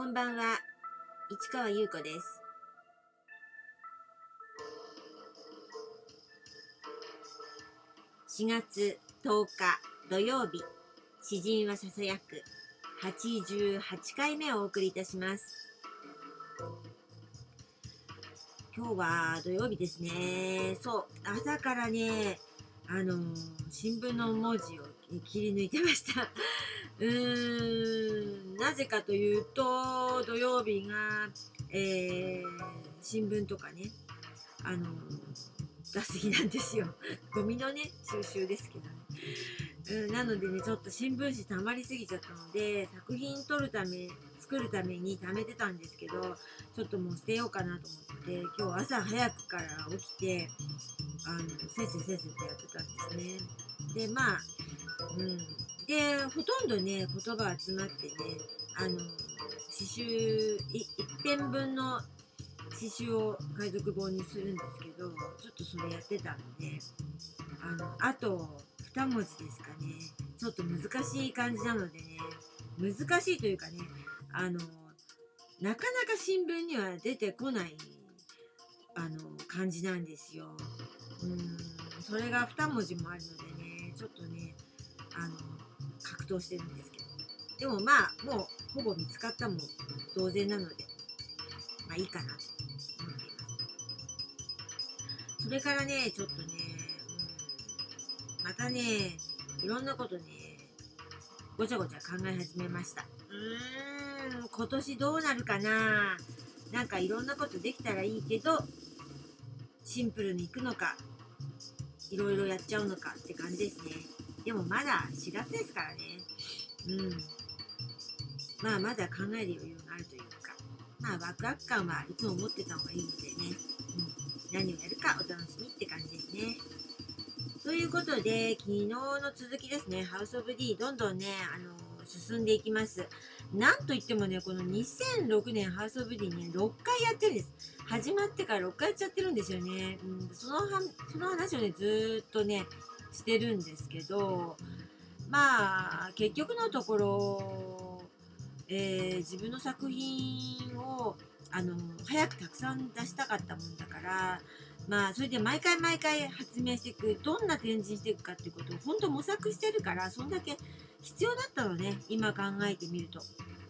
こんばんは。市川優子です。4月10日土曜日詩人はささやく88回目をお送りいたします。今日は土曜日ですね。そう朝からねあの新聞の文字を切り抜いてました。うーん。なぜかというと土曜日が、えー、新聞とかねあの出す日なんですよ。ゴミのね収集ですけどね。うん、なのでねちょっと新聞紙溜まりすぎちゃったので作品撮るため作るために貯めてたんですけどちょっともう捨てようかなと思って今日朝早くから起きてあのせっせせっせとやってたんですね。でまあうん。でほとんどね言葉が詰まってねあの刺繍一編分の刺繍を海賊本にするんですけどちょっとそれやってたのであのあと2文字ですかねちょっと難しい感じなのでね難しいというかねあのなかなか新聞には出てこないあの感じなんですよ。うんそれが2文字もあるのでねちょっとねあの格闘してるんですけど。でもまあもうほぼ見つかったも同然なのでまあいいかなと思っています。それからねちょっとね、うん、またねいろんなことねごちゃごちゃ考え始めました。うーん今年どうなるかな。なんかいろんなことできたらいいけどシンプルにいくのかいろいろやっちゃうのかって感じですね。でもまだ4月ですからね。うん。まあまだ考える余裕があるというか。まあワクワク感はいつも持ってた方がいいのでね、うん、何をやるかお楽しみって感じですね。ということで昨日の続きですね。ハウス・オブ・ディどんどんねあの進んでいきます。なんといってもねこの2006年ハウス・オブ・ディね6回やってるんです。始まってから6回やっちゃってるんですよね、うん、そのその話をねずっとねしてるんですけどまあ結局のところ、えー、自分の作品をあの早くたくさん出したかったもんだからまあそれで毎回毎回発明していくどんな展示していくかってことを本当模索してるからそんだけ必要だったのね今考えてみると。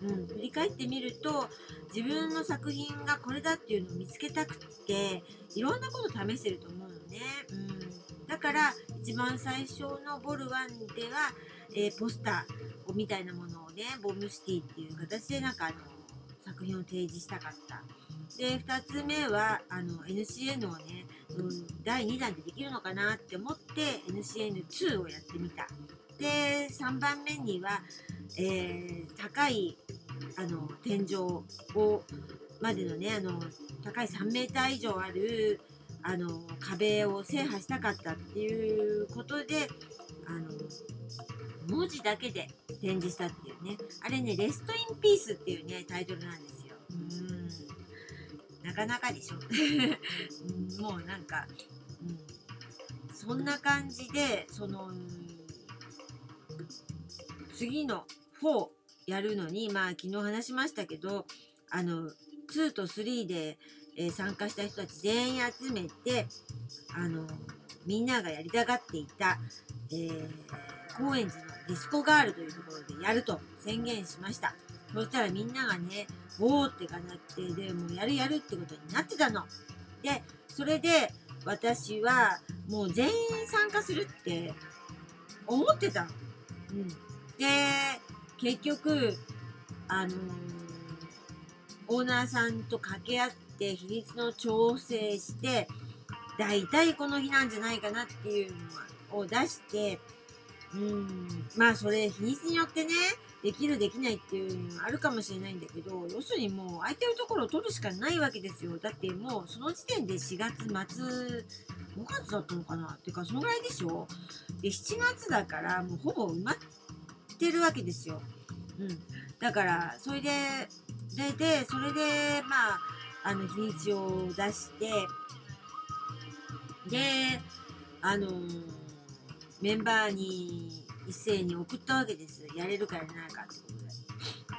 うん、振り返ってみると自分の作品がこれだっていうのを見つけたくっていろんなこと試してると思うのね。うん、だから一番最初のボルワンでは、えー、ポスターみたいなものをねボムシティっていう形でなんかあの作品を提示したかった。で2つ目はあの NCN をね、うん、第2弾でできるのかなって思って NCN2 をやってみた。で3番目には、えー、高いあの天井をまでのねあの高い3メーター以上あるあの壁を制覇したかったっていうことであの文字だけで展示したっていうね。あれね「レスト・イン・ピース」っていうねタイトルなんですよ。うん。なかなかでしょ。もうなんか、うん、そんな感じでその次の4やるのにまあ昨日話しましたけどあの2と3でえー、参加した人たち全員集めてあのみんながやりたがっていた、えー、高円寺のディスコガールというところでやると宣言しました。そしたらみんながねおーってかなってでもうやるやるってことになってたの。でそれで私はもう全員参加するって思ってたの、うん、で結局あのー、オーナーさんと掛け合ってて比率の調整して大体この日なんじゃないかなっていうのを出してうんまあそれ日にちによってねできるできないっていうのはあるかもしれないんだけど要するにもう空いてるところを取るしかないわけですよ。だってもうその時点で4月末5月だったのかな？っていうかそのぐらいでしょ？で7月だからもうほぼ埋まってるわけですよ、うん、だからそれでででそれでまああの日にちを出してであのメンバーに一斉に送ったわけですやれるかやれないかってこ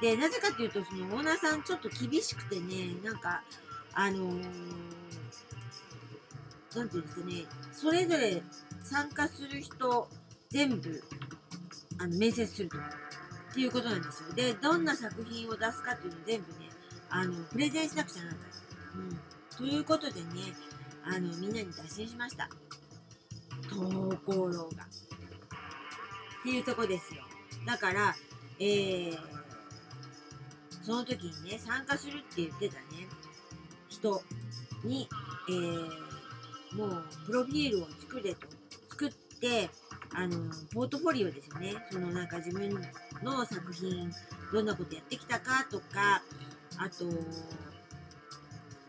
とで。でなぜかというとそのオーナーさんちょっと厳しくてねなんかあのー、なんていうんですかねそれぞれ参加する人全部あの面接すると。っていうことなんですよ。でどんな作品を出すかっていうのを全部ねあのプレゼンしなくちゃならない、うん、ということでねあのみんなに打診しました。ところがっていうとこですよ。だからえー、その時にね参加するって言ってたね。人に、えー、もうプロフィールを作れと。作ってあのポートフォリオですよね。そのなんか自分の作品どんなことやってきたかとかあと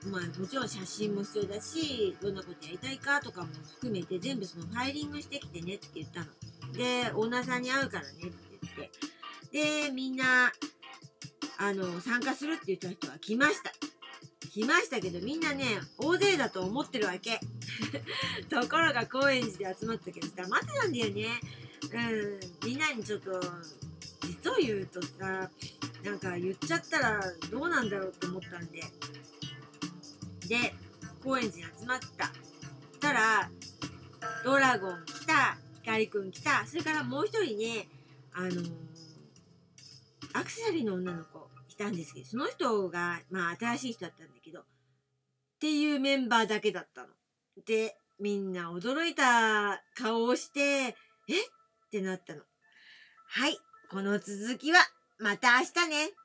まあもちろん写真も必要だしどんなことやりたいかとかも含めて全部そのファイリングしてきてねって言ったの。でオーナーさんに会うからねって言ってでみんなあの参加するって言った人は来ました。来ましたけどみんなね大勢だと思ってるわけ ところが高円寺で集まったけどさ待てなんだよねうんみんなにちょっと実を言うとさなんか言っちゃったらどうなんだろうって思ったんでで高円寺に集まったそしたらドラゴン来た光くん来たそれからもう一人ねあのー、アクセサリーの女の子いたんですけどその人がまあ新しい人だったんだけどっていうメンバーだけだったの。でみんな驚いた顔をしてえ？ってなったの。はいこの続きはまた明日ね。